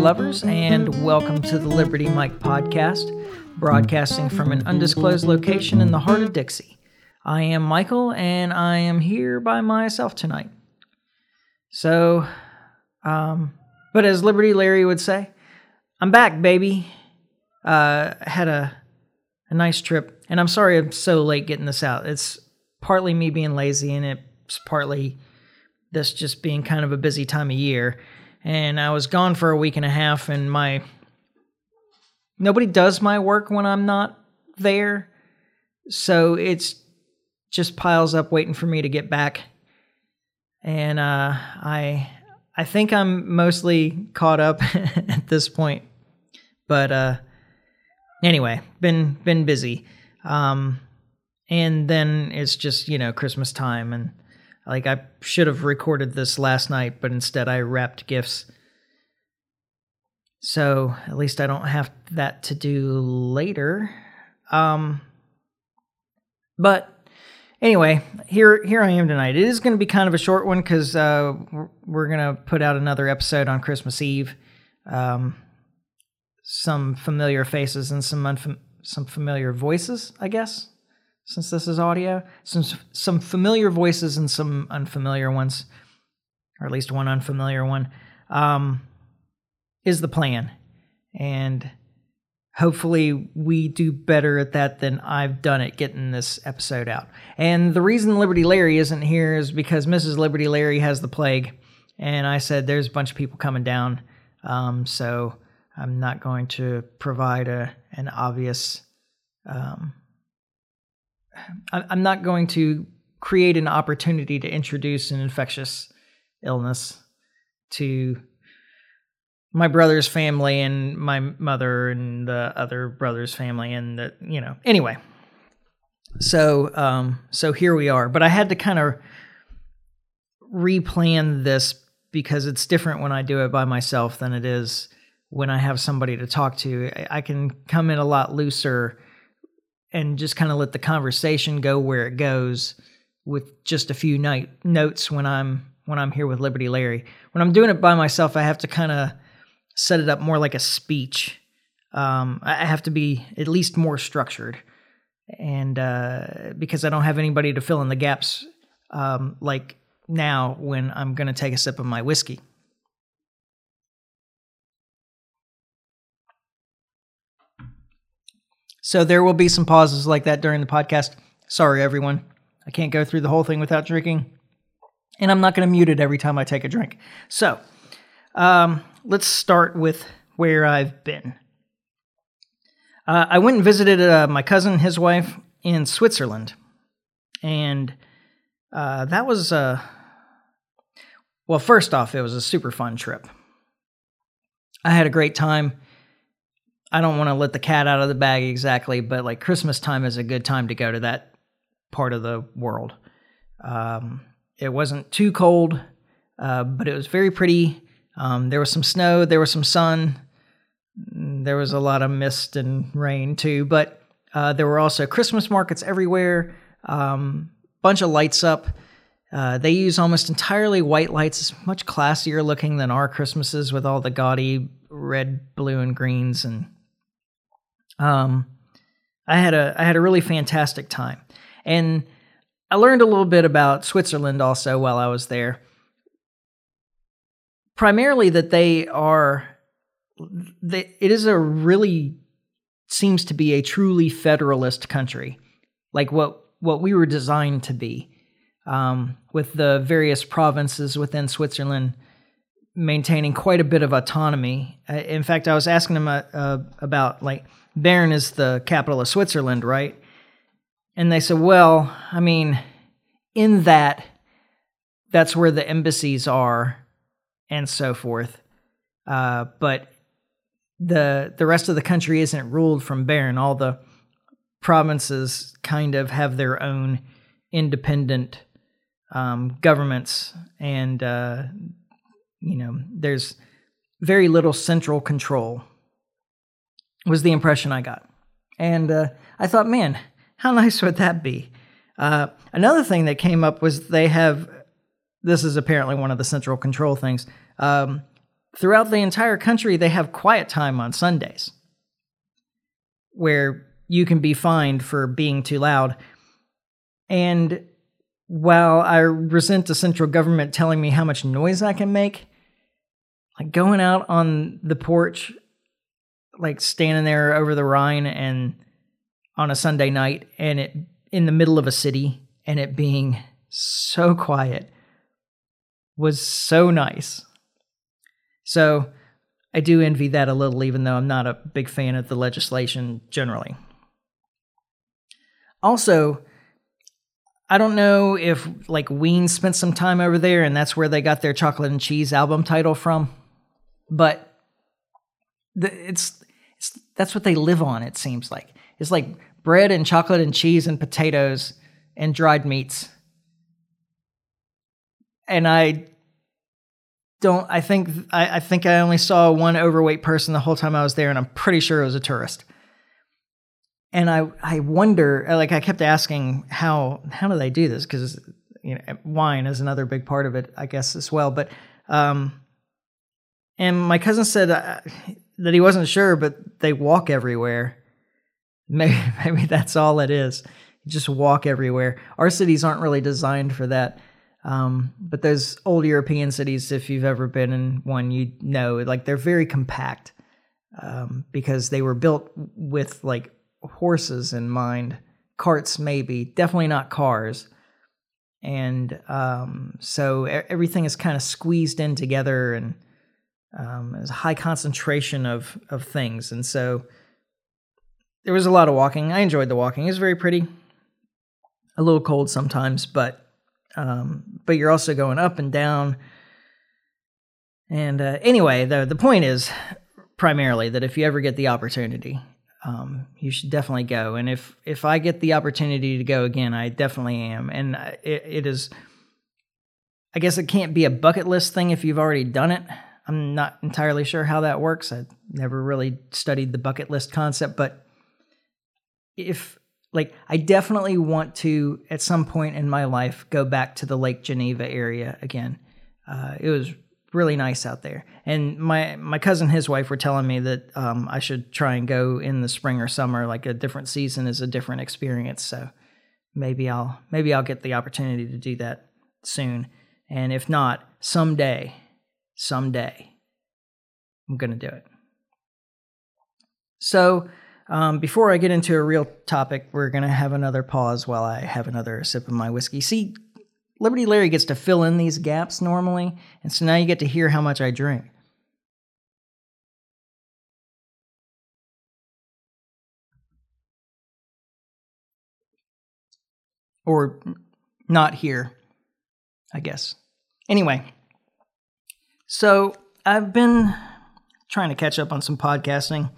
lovers, and welcome to the Liberty Mike podcast, broadcasting from an undisclosed location in the heart of Dixie. I am Michael, and I am here by myself tonight. So, um, but as Liberty Larry would say, I'm back, baby. Uh, had a a nice trip, and I'm sorry I'm so late getting this out. It's partly me being lazy, and it's partly this just being kind of a busy time of year. And I was gone for a week and a half, and my nobody does my work when I'm not there, so it's just piles up waiting for me to get back. And uh, I I think I'm mostly caught up at this point, but uh, anyway, been been busy. Um, and then it's just you know Christmas time and like I should have recorded this last night, but instead I wrapped gifts. So at least I don't have that to do later. Um, but anyway, here here I am tonight. It is going to be kind of a short one because uh, we're going to put out another episode on Christmas Eve. Um, some familiar faces and some unfam- some familiar voices, I guess since this is audio. Some some familiar voices and some unfamiliar ones, or at least one unfamiliar one, um, is the plan, and hopefully we do better at that than I've done at getting this episode out. And the reason Liberty Larry isn't here is because Mrs. Liberty Larry has the plague, and I said there's a bunch of people coming down, um, so I'm not going to provide a an obvious. Um, I'm not going to create an opportunity to introduce an infectious illness to my brother's family and my mother and the other brother's family and the you know anyway. So um so here we are. But i had to kind of replan this because it's different when i do it by myself than it is when i have somebody to talk to. I can come in a lot looser and just kind of let the conversation go where it goes with just a few night notes when I'm when I'm here with Liberty Larry. When I'm doing it by myself, I have to kind of set it up more like a speech. Um, I have to be at least more structured, and uh, because I don't have anybody to fill in the gaps, um, like now when I'm going to take a sip of my whiskey. So there will be some pauses like that during the podcast. Sorry, everyone. I can't go through the whole thing without drinking. And I'm not going to mute it every time I take a drink. So um, let's start with where I've been. Uh, I went and visited uh, my cousin his wife in Switzerland. And uh, that was, uh, well, first off, it was a super fun trip. I had a great time. I don't want to let the cat out of the bag exactly, but like Christmas time is a good time to go to that part of the world. Um, it wasn't too cold, uh, but it was very pretty. Um, there was some snow, there was some sun, there was a lot of mist and rain too, but uh, there were also Christmas markets everywhere, um, bunch of lights up. Uh, they use almost entirely white lights. Much classier looking than our Christmases with all the gaudy red, blue, and greens and um, I had a I had a really fantastic time, and I learned a little bit about Switzerland also while I was there. Primarily, that they are, they, it is a really seems to be a truly federalist country, like what what we were designed to be, um, with the various provinces within Switzerland maintaining quite a bit of autonomy. In fact, I was asking them uh, uh, about like Bern is the capital of Switzerland, right? And they said, well, I mean, in that, that's where the embassies are and so forth. Uh, but the the rest of the country isn't ruled from Bern. All the provinces kind of have their own independent um, governments, and uh, you know, there's very little central control was the impression I got. And uh, I thought, man, how nice would that be? Uh, another thing that came up was they have this is apparently one of the central control things. Um, throughout the entire country, they have quiet time on Sundays where you can be fined for being too loud. And while I resent the central government telling me how much noise I can make, like going out on the porch, like standing there over the Rhine and on a Sunday night and it in the middle of a city and it being so quiet was so nice. So I do envy that a little, even though I'm not a big fan of the legislation generally. Also, I don't know if like Ween spent some time over there and that's where they got their chocolate and cheese album title from, but the, it's, it's that's what they live on. It seems like it's like bread and chocolate and cheese and potatoes and dried meats. And I don't. I think I, I think I only saw one overweight person the whole time I was there, and I'm pretty sure it was a tourist and I I wonder like I kept asking how how do they do this because you know wine is another big part of it I guess as well but um and my cousin said uh, that he wasn't sure but they walk everywhere. Maybe maybe that's all it is. Just walk everywhere. Our cities aren't really designed for that. Um, but those old European cities if you've ever been in one you know like they're very compact um, because they were built with like horses in mind, carts maybe, definitely not cars. And um, so everything is kind of squeezed in together, and um, a high concentration of of things. And so there was a lot of walking. I enjoyed the walking. It was very pretty. A little cold sometimes, but um, but you're also going up and down. And uh, anyway, the the point is primarily that if you ever get the opportunity, um, you should definitely go. And if if I get the opportunity to go again, I definitely am. And it, it is, I guess it can't be a bucket list thing if you've already done it. I'm not entirely sure how that works. I never really studied the bucket list concept, but if like I definitely want to at some point in my life go back to the Lake Geneva area again. Uh, it was really nice out there. And my my cousin and his wife were telling me that um, I should try and go in the spring or summer. Like a different season is a different experience. So maybe I'll maybe I'll get the opportunity to do that soon. And if not, someday, someday, I'm gonna do it. So. Um, before I get into a real topic, we're going to have another pause while I have another sip of my whiskey. See, Liberty Larry gets to fill in these gaps normally, and so now you get to hear how much I drink. Or not here, I guess. Anyway, so I've been trying to catch up on some podcasting,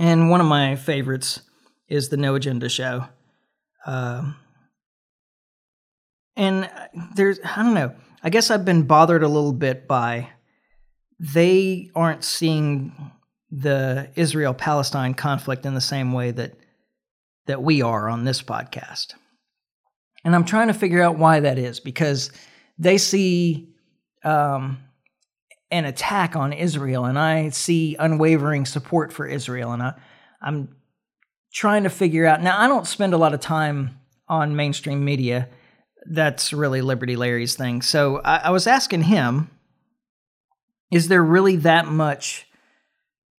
and one of my favorites is the No Agenda Show. Uh, and there's, I don't know, I guess I've been bothered a little bit by they aren't seeing the Israel Palestine conflict in the same way that that we are on this podcast. And I'm trying to figure out why that is because they see um, an attack on Israel, and I see unwavering support for Israel, and I, I'm trying to figure out. Now, I don't spend a lot of time on mainstream media that's really Liberty Larry's thing. So I, I was asking him, is there really that much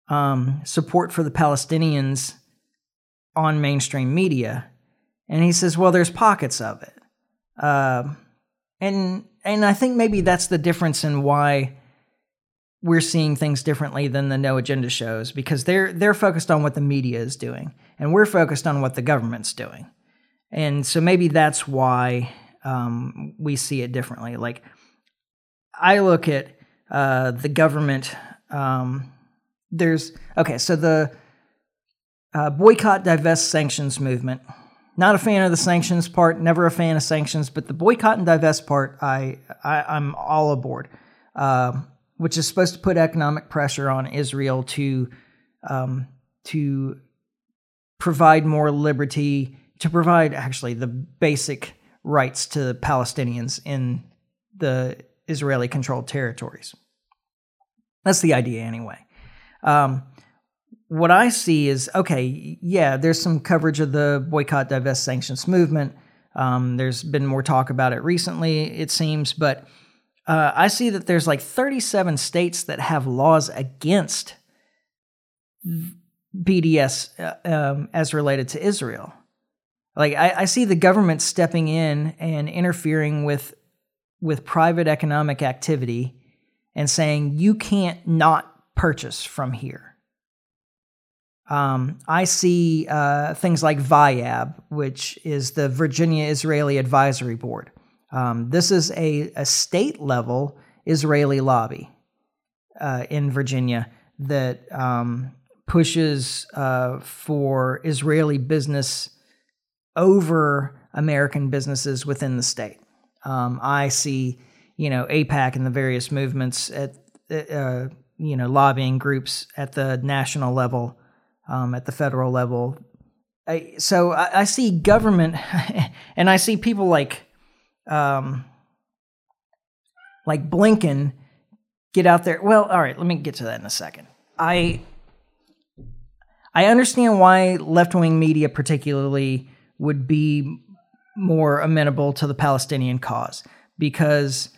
um, support for the Palestinians on mainstream media? And he says, well, there's pockets of it. Uh, and and I think maybe that's the difference in why we're seeing things differently than the no agenda shows because they're they're focused on what the media is doing and we're focused on what the government's doing. And so maybe that's why um, we see it differently. Like I look at uh, the government. Um, there's okay, so the uh, boycott, divest, sanctions movement. Not a fan of the sanctions part. Never a fan of sanctions, but the boycott and divest part, I, I am all aboard. Uh, which is supposed to put economic pressure on Israel to um, to provide more liberty, to provide actually the basic rights to Palestinians in the Israeli controlled territories. That's the idea, anyway. Um, what I see is okay, yeah, there's some coverage of the boycott, divest, sanctions movement. Um, there's been more talk about it recently, it seems, but uh, I see that there's like 37 states that have laws against BDS uh, um, as related to Israel. Like I, I see the government stepping in and interfering with with private economic activity and saying you can't not purchase from here. Um, I see uh, things like VIAB, which is the Virginia Israeli Advisory Board. Um, this is a, a state level Israeli lobby uh, in Virginia that um, pushes uh, for Israeli business over American businesses within the state. Um, I see, you know, AIPAC and the various movements at, uh, you know, lobbying groups at the national level, um, at the federal level. I, so I, I, see government, and I see people like, um, like Blinken get out there. Well, all right, let me get to that in a second. I I understand why left wing media, particularly, would be more amenable to the Palestinian cause because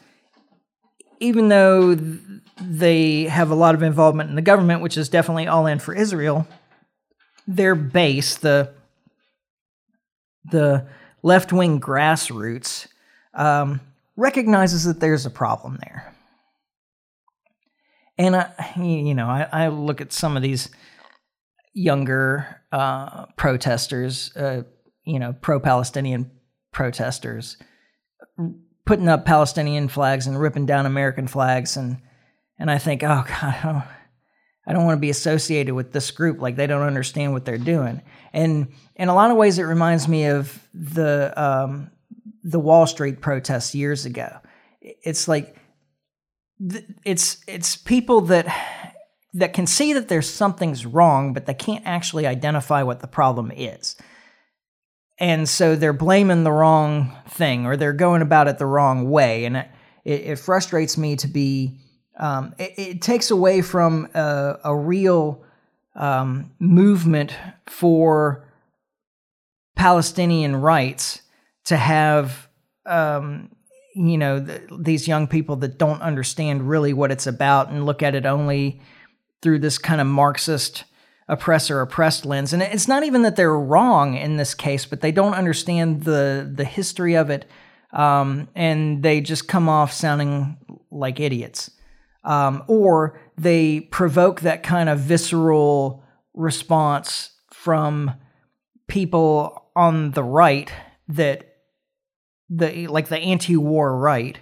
even though they have a lot of involvement in the government, which is definitely all in for Israel, their base, the the left wing grassroots, um, recognizes that there's a problem there. And I, you know, I, I look at some of these younger uh, protesters, uh, you know, pro-Palestinian protesters, putting up Palestinian flags and ripping down American flags, and and I think, oh God, I don't, want to be associated with this group. Like they don't understand what they're doing, and in a lot of ways, it reminds me of the um, the Wall Street protests years ago. It's like it's it's people that that can see that there's something's wrong, but they can't actually identify what the problem is. And so they're blaming the wrong thing or they're going about it the wrong way. And it, it frustrates me to be, um, it, it, takes away from a, a real um, movement for Palestinian rights to have, um, you know, th- these young people that don't understand really what it's about and look at it only through this kind of Marxist oppressor oppressed lens. And it's not even that they're wrong in this case, but they don't understand the the history of it, um, and they just come off sounding like idiots, um, or they provoke that kind of visceral response from people on the right that the like the anti-war right.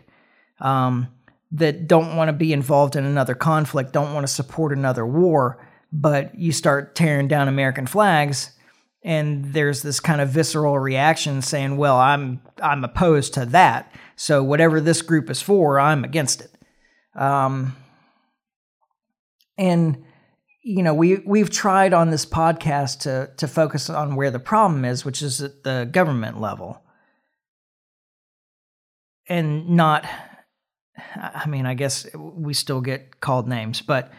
Um, that don't want to be involved in another conflict, don't want to support another war, but you start tearing down American flags and there's this kind of visceral reaction saying, "Well, I'm I'm opposed to that. So whatever this group is for, I'm against it." Um, and you know, we we've tried on this podcast to to focus on where the problem is, which is at the government level, and not I mean, I guess we still get called names, but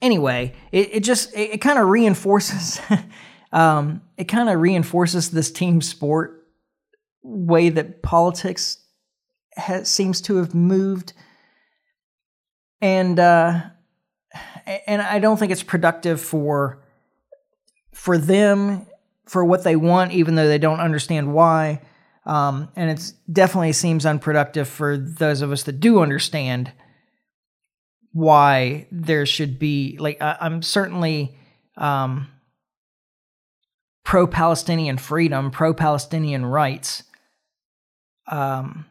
anyway, it, it just it, it kind of reinforces um, it kind of reinforces this team sport way that politics has, seems to have moved, and uh, and I don't think it's productive for for them for what they want, even though they don't understand why. Um, and it definitely seems unproductive for those of us that do understand why there should be like I, am certainly um, pro-Palestinian freedom, pro-Palestinian rights. Um,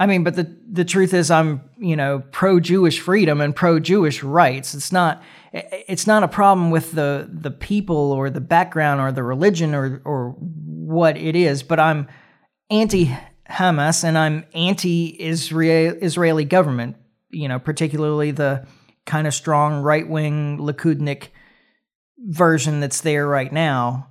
I mean, but the the truth is, I'm you know pro-Jewish freedom and pro-Jewish rights. It's not it's not a problem with the the people or the background or the religion or or what it is, but I'm anti Hamas and I'm anti Israeli government, you know, particularly the kind of strong right wing Likudnik version that's there right now.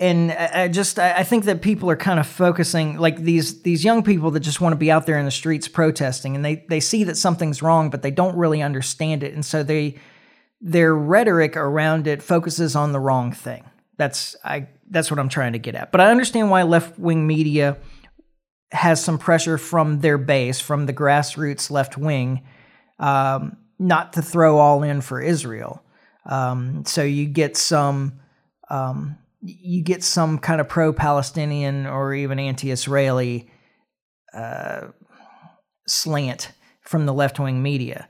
And I just I think that people are kind of focusing like these these young people that just want to be out there in the streets protesting and they they see that something's wrong but they don't really understand it and so they their rhetoric around it focuses on the wrong thing. That's I that's what I'm trying to get at. But I understand why left-wing media has some pressure from their base, from the grassroots left wing, um, not to throw all in for Israel. Um, so you get some um, you get some kind of pro-Palestinian or even anti-Israeli uh, slant from the left-wing media.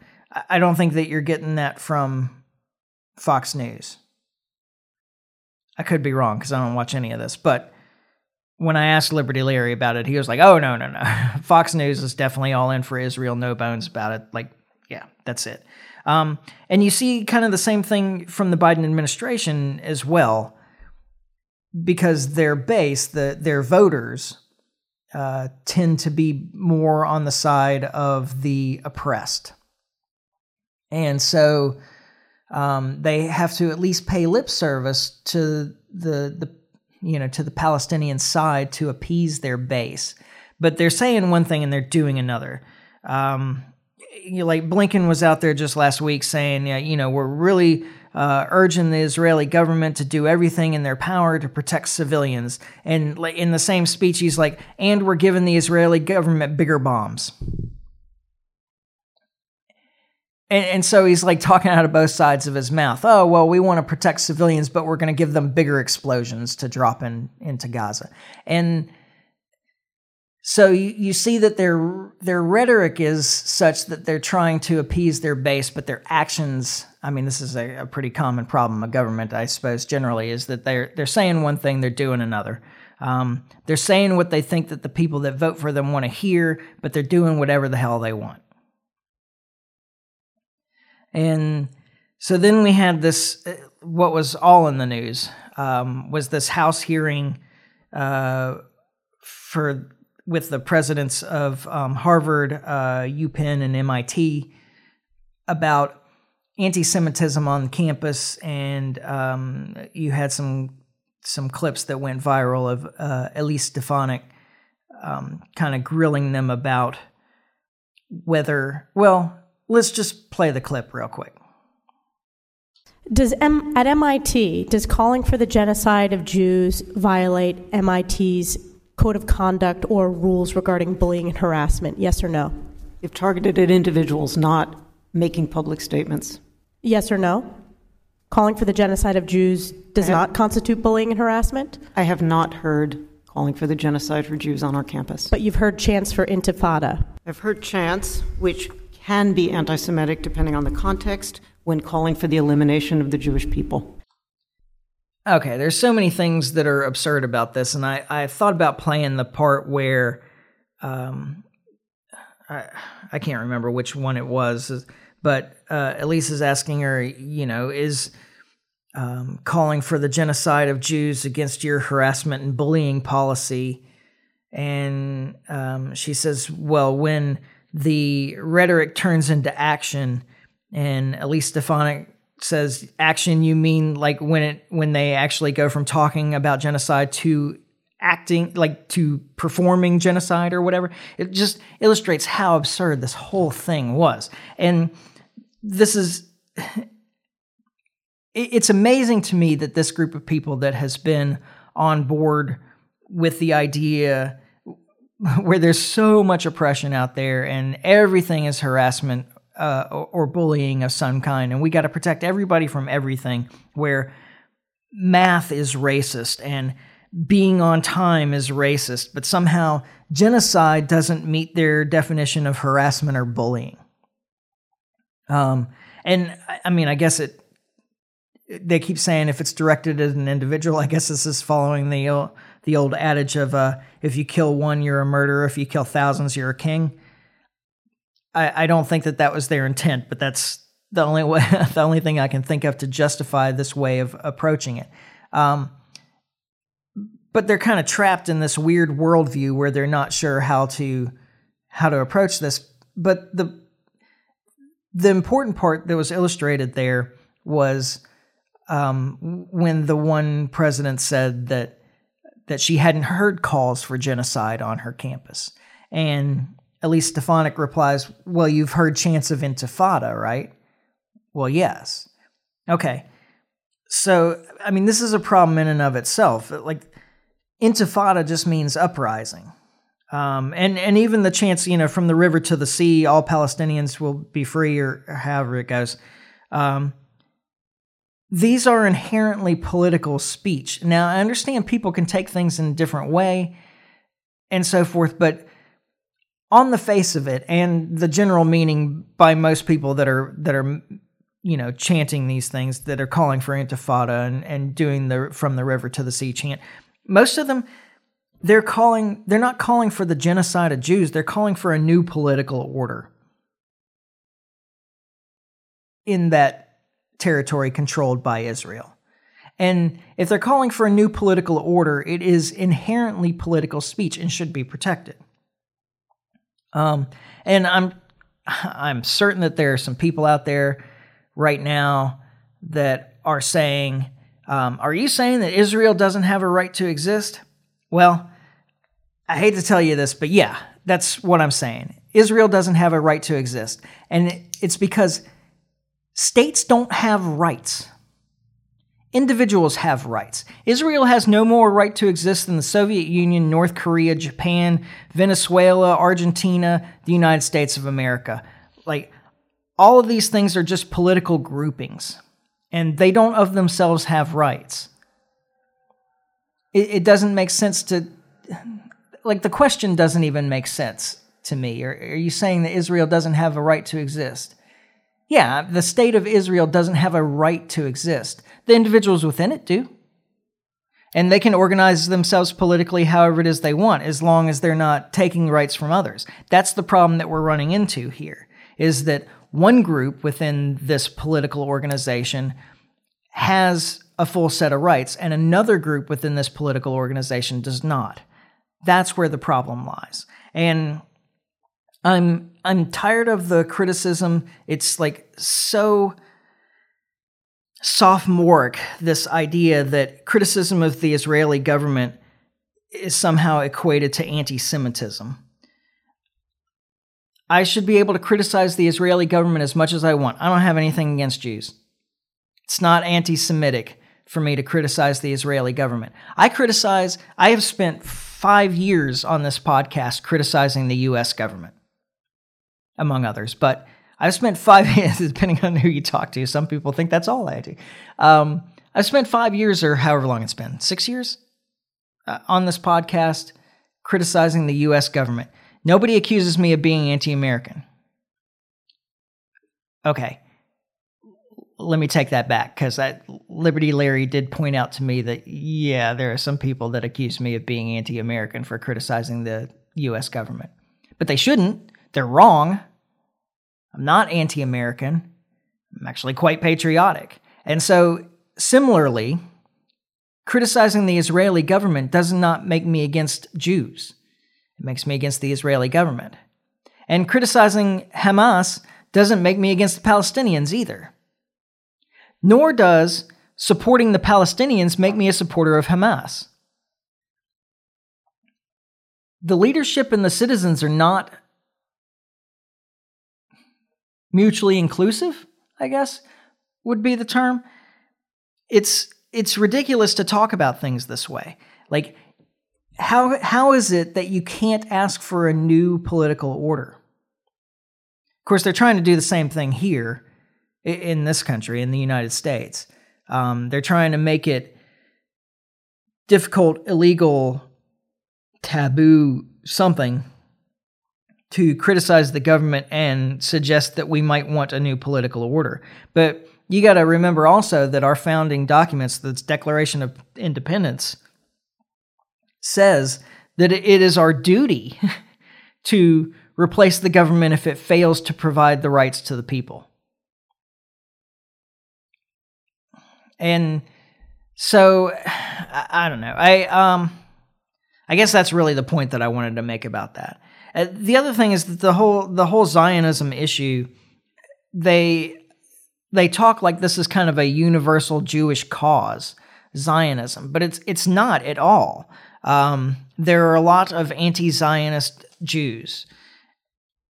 I don't think that you're getting that from Fox News. I could be wrong because I don't watch any of this, but when I asked Liberty Larry about it, he was like, "Oh no, no, no! Fox News is definitely all in for Israel, no bones about it. Like, yeah, that's it." Um, and you see kind of the same thing from the Biden administration as well because their base, the their voters, uh, tend to be more on the side of the oppressed, and so um, they have to at least pay lip service to the the you know to the Palestinian side to appease their base. But they're saying one thing and they're doing another. Um, you know, like Blinken was out there just last week saying, yeah, you know, we're really uh, urging the Israeli government to do everything in their power to protect civilians. And in the same speech, he's like, and we're giving the Israeli government bigger bombs. And, and so he's like talking out of both sides of his mouth. Oh, well, we want to protect civilians, but we're going to give them bigger explosions to drop in into Gaza. And so you, you see that their their rhetoric is such that they're trying to appease their base, but their actions. I mean, this is a, a pretty common problem of government, I suppose. Generally, is that they're they're saying one thing, they're doing another. Um, they're saying what they think that the people that vote for them want to hear, but they're doing whatever the hell they want. And so then we had this, uh, what was all in the news um, was this House hearing uh, for with the presidents of um, Harvard, uh, UPenn, and MIT about anti-Semitism on campus, and um, you had some some clips that went viral of uh, Elise Stefanik um, kind of grilling them about whether. Well, let's just play the clip real quick. Does M- at MIT does calling for the genocide of Jews violate MIT's code of conduct or rules regarding bullying and harassment? Yes or no? If targeted at individuals, not making public statements. Yes or no? Calling for the genocide of Jews does have, not constitute bullying and harassment? I have not heard calling for the genocide for Jews on our campus. But you've heard chants for intifada. I've heard chants which can be anti Semitic depending on the context when calling for the elimination of the Jewish people. Okay, there's so many things that are absurd about this, and I, I thought about playing the part where um, I, I can't remember which one it was, but uh, Elise is asking her, you know, is um, calling for the genocide of Jews against your harassment and bullying policy. And um, she says, well, when the rhetoric turns into action, and Elise Stefanik says action you mean like when it when they actually go from talking about genocide to acting like to performing genocide or whatever? It just illustrates how absurd this whole thing was. And this is it's amazing to me that this group of people that has been on board with the idea where there's so much oppression out there and everything is harassment uh, or bullying of some kind, and we got to protect everybody from everything. Where math is racist and being on time is racist, but somehow genocide doesn't meet their definition of harassment or bullying. Um, and I mean, I guess it. They keep saying if it's directed at an individual, I guess this is following the the old adage of uh, if you kill one, you're a murderer. If you kill thousands, you're a king. I, I don't think that that was their intent, but that's the only way, the only thing I can think of to justify this way of approaching it. Um, but they're kind of trapped in this weird worldview where they're not sure how to how to approach this. But the the important part that was illustrated there was um, when the one president said that that she hadn't heard calls for genocide on her campus, and Elise Stefanik replies, "Well, you've heard chants of intifada, right?" Well, yes. Okay. So, I mean, this is a problem in and of itself. Like, intifada just means uprising. Um, and, and even the chants, you know, from the river to the sea, all Palestinians will be free, or, or however it goes. Um, these are inherently political speech. Now, I understand people can take things in a different way and so forth, but on the face of it, and the general meaning by most people that are that are you know chanting these things that are calling for intifada and, and doing the from the river to the sea chant, most of them they're calling they're not calling for the genocide of Jews, they're calling for a new political order in that territory controlled by Israel. And if they're calling for a new political order, it is inherently political speech and should be protected. Um, and I'm I'm certain that there are some people out there right now that are saying, um, "Are you saying that Israel doesn't have a right to exist?" Well, I hate to tell you this, but yeah, that's what I'm saying. Israel doesn't have a right to exist, and it's because states don't have rights. Individuals have rights. Israel has no more right to exist than the Soviet Union, North Korea, Japan, Venezuela, Argentina, the United States of America. Like, all of these things are just political groupings, and they don't of themselves have rights. It, it doesn't make sense to, like, the question doesn't even make sense to me. Are, are you saying that Israel doesn't have a right to exist? Yeah, the state of Israel doesn't have a right to exist. The individuals within it do. And they can organize themselves politically however it is they want, as long as they're not taking rights from others. That's the problem that we're running into here, is that one group within this political organization has a full set of rights, and another group within this political organization does not. That's where the problem lies. And I'm I'm tired of the criticism. It's like so sophomoric this idea that criticism of the Israeli government is somehow equated to anti-Semitism. I should be able to criticize the Israeli government as much as I want. I don't have anything against Jews. It's not anti-Semitic for me to criticize the Israeli government. I criticize I have spent 5 years on this podcast criticizing the US government among others. But I've spent five years, depending on who you talk to, some people think that's all I do. Um, I've spent five years or however long it's been, six years uh, on this podcast criticizing the US government. Nobody accuses me of being anti American. Okay. Let me take that back because Liberty Larry did point out to me that, yeah, there are some people that accuse me of being anti American for criticizing the US government. But they shouldn't. They're wrong. I'm not anti American. I'm actually quite patriotic. And so, similarly, criticizing the Israeli government does not make me against Jews, it makes me against the Israeli government. And criticizing Hamas doesn't make me against the Palestinians either. Nor does supporting the Palestinians make me a supporter of Hamas. The leadership and the citizens are not mutually inclusive, I guess would be the term. It's it's ridiculous to talk about things this way. Like how how is it that you can't ask for a new political order? Of course, they're trying to do the same thing here in this country, in the United States. Um, they're trying to make it difficult, illegal, taboo, something to criticize the government and suggest that we might want a new political order. But you got to remember also that our founding documents, the Declaration of Independence, says that it is our duty to replace the government if it fails to provide the rights to the people. And so I, I don't know. I um I guess that's really the point that I wanted to make about that. Uh, the other thing is that the whole the whole Zionism issue, they they talk like this is kind of a universal Jewish cause, Zionism, but it's it's not at all. Um, there are a lot of anti-Zionist Jews,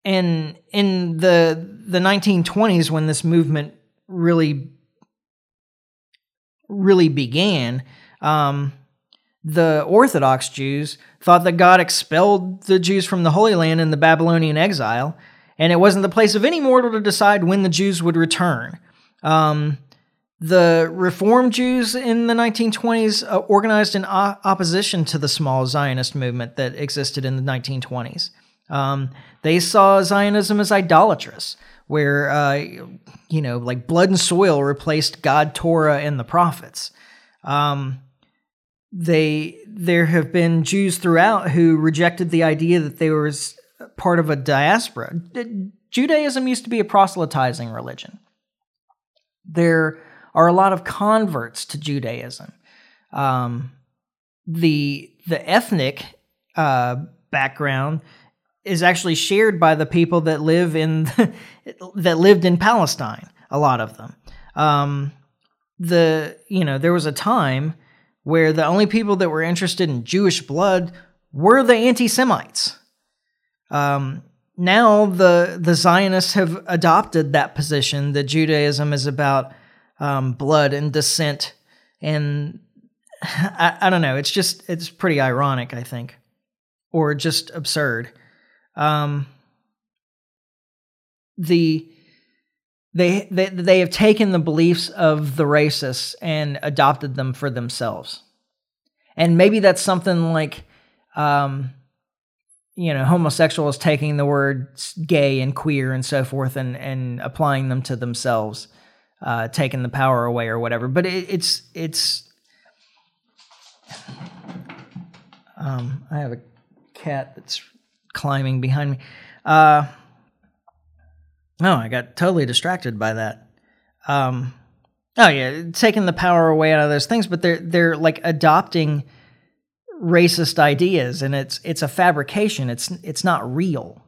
and in the the 1920s, when this movement really really began, um, the Orthodox Jews thought that God expelled the Jews from the Holy Land in the Babylonian exile, and it wasn't the place of any mortal to decide when the Jews would return. Um, the Reform Jews in the 1920s uh, organized in o- opposition to the small Zionist movement that existed in the 1920s. Um, they saw Zionism as idolatrous, where, uh, you know, like blood and soil replaced God, Torah, and the prophets. Um, they there have been Jews throughout who rejected the idea that they were part of a diaspora. Judaism used to be a proselytizing religion. There are a lot of converts to Judaism. Um, the the ethnic uh, background is actually shared by the people that live in that lived in Palestine. A lot of them. Um, the you know there was a time where the only people that were interested in Jewish blood were the anti Semites. Um, now the the Zionists have adopted that position that Judaism is about um, blood and descent, and I, I, don't know. It's just it's pretty ironic, I think, or just absurd. Um, the they, they they have taken the beliefs of the racists and adopted them for themselves. And maybe that's something like um, you know homosexuals taking the words gay and queer and so forth and and applying them to themselves uh, taking the power away or whatever. But it, it's it's um, i have a cat that's climbing behind me. Uh, no, I got totally distracted by that. Um, oh yeah, taking the power away out of those things, but they're they're like adopting racist ideas, and it's it's a fabrication. It's it's not real.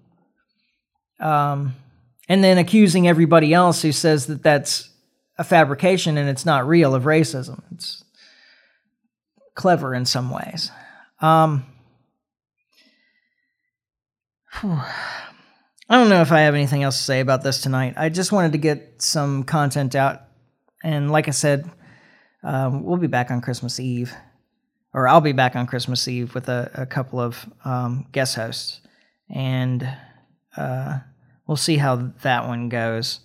Um, and then accusing everybody else who says that that's a fabrication and it's not real of racism. It's clever in some ways. Um, I don't know if I have anything else to say about this tonight. I just wanted to get some content out. And like I said, um, we'll be back on Christmas Eve, or I'll be back on Christmas Eve with a, a couple of um, guest hosts. And uh, we'll see how that one goes.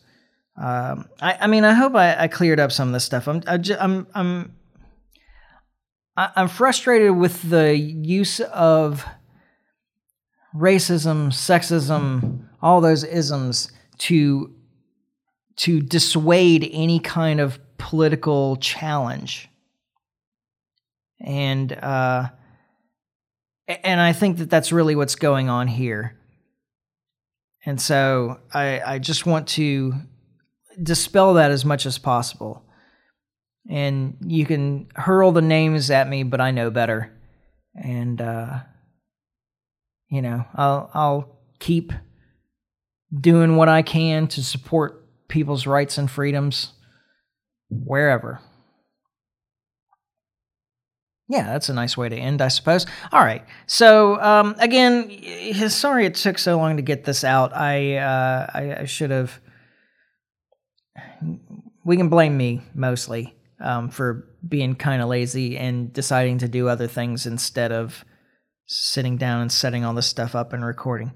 Um, I, I, mean, I hope I, I, cleared up some of this stuff. I'm, I am I'm, I'm, I'm frustrated with the use of racism, sexism, all those isms to to dissuade any kind of political challenge. And uh, and I think that that's really what's going on here. And so I I just want to dispel that as much as possible. And you can hurl the names at me, but I know better. And uh, you know, I'll I'll keep doing what I can to support people's rights and freedoms wherever. Yeah, that's a nice way to end, I suppose. All right. So um, again, sorry it took so long to get this out. I uh, I, I should have. We can blame me mostly um, for being kind of lazy and deciding to do other things instead of sitting down and setting all this stuff up and recording.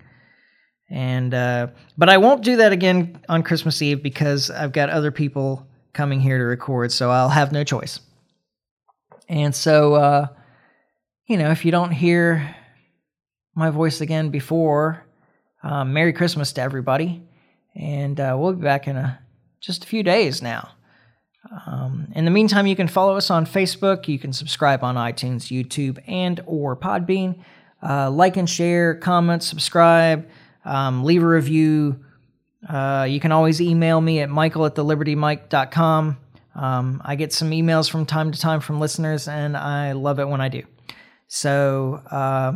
And uh, but I won't do that again on Christmas Eve because I've got other people coming here to record, so I'll have no choice. And so, uh, you know, if you don't hear my voice again before, uh, Merry Christmas to everybody, and uh, we'll be back in a, just a few days now. Um, in the meantime, you can follow us on Facebook. You can subscribe on iTunes, YouTube, and or Podbean. Uh, like and share, comment, subscribe, um, leave a review. Uh, you can always email me at michael at thelibertymike.com. Um, I get some emails from time to time from listeners, and I love it when I do. So, uh,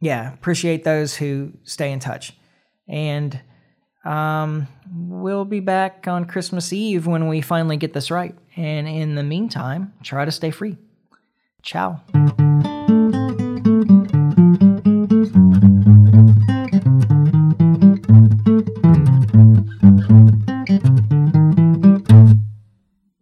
yeah, appreciate those who stay in touch. And Um, we'll be back on Christmas Eve when we finally get this right. And in the meantime, try to stay free. Ciao.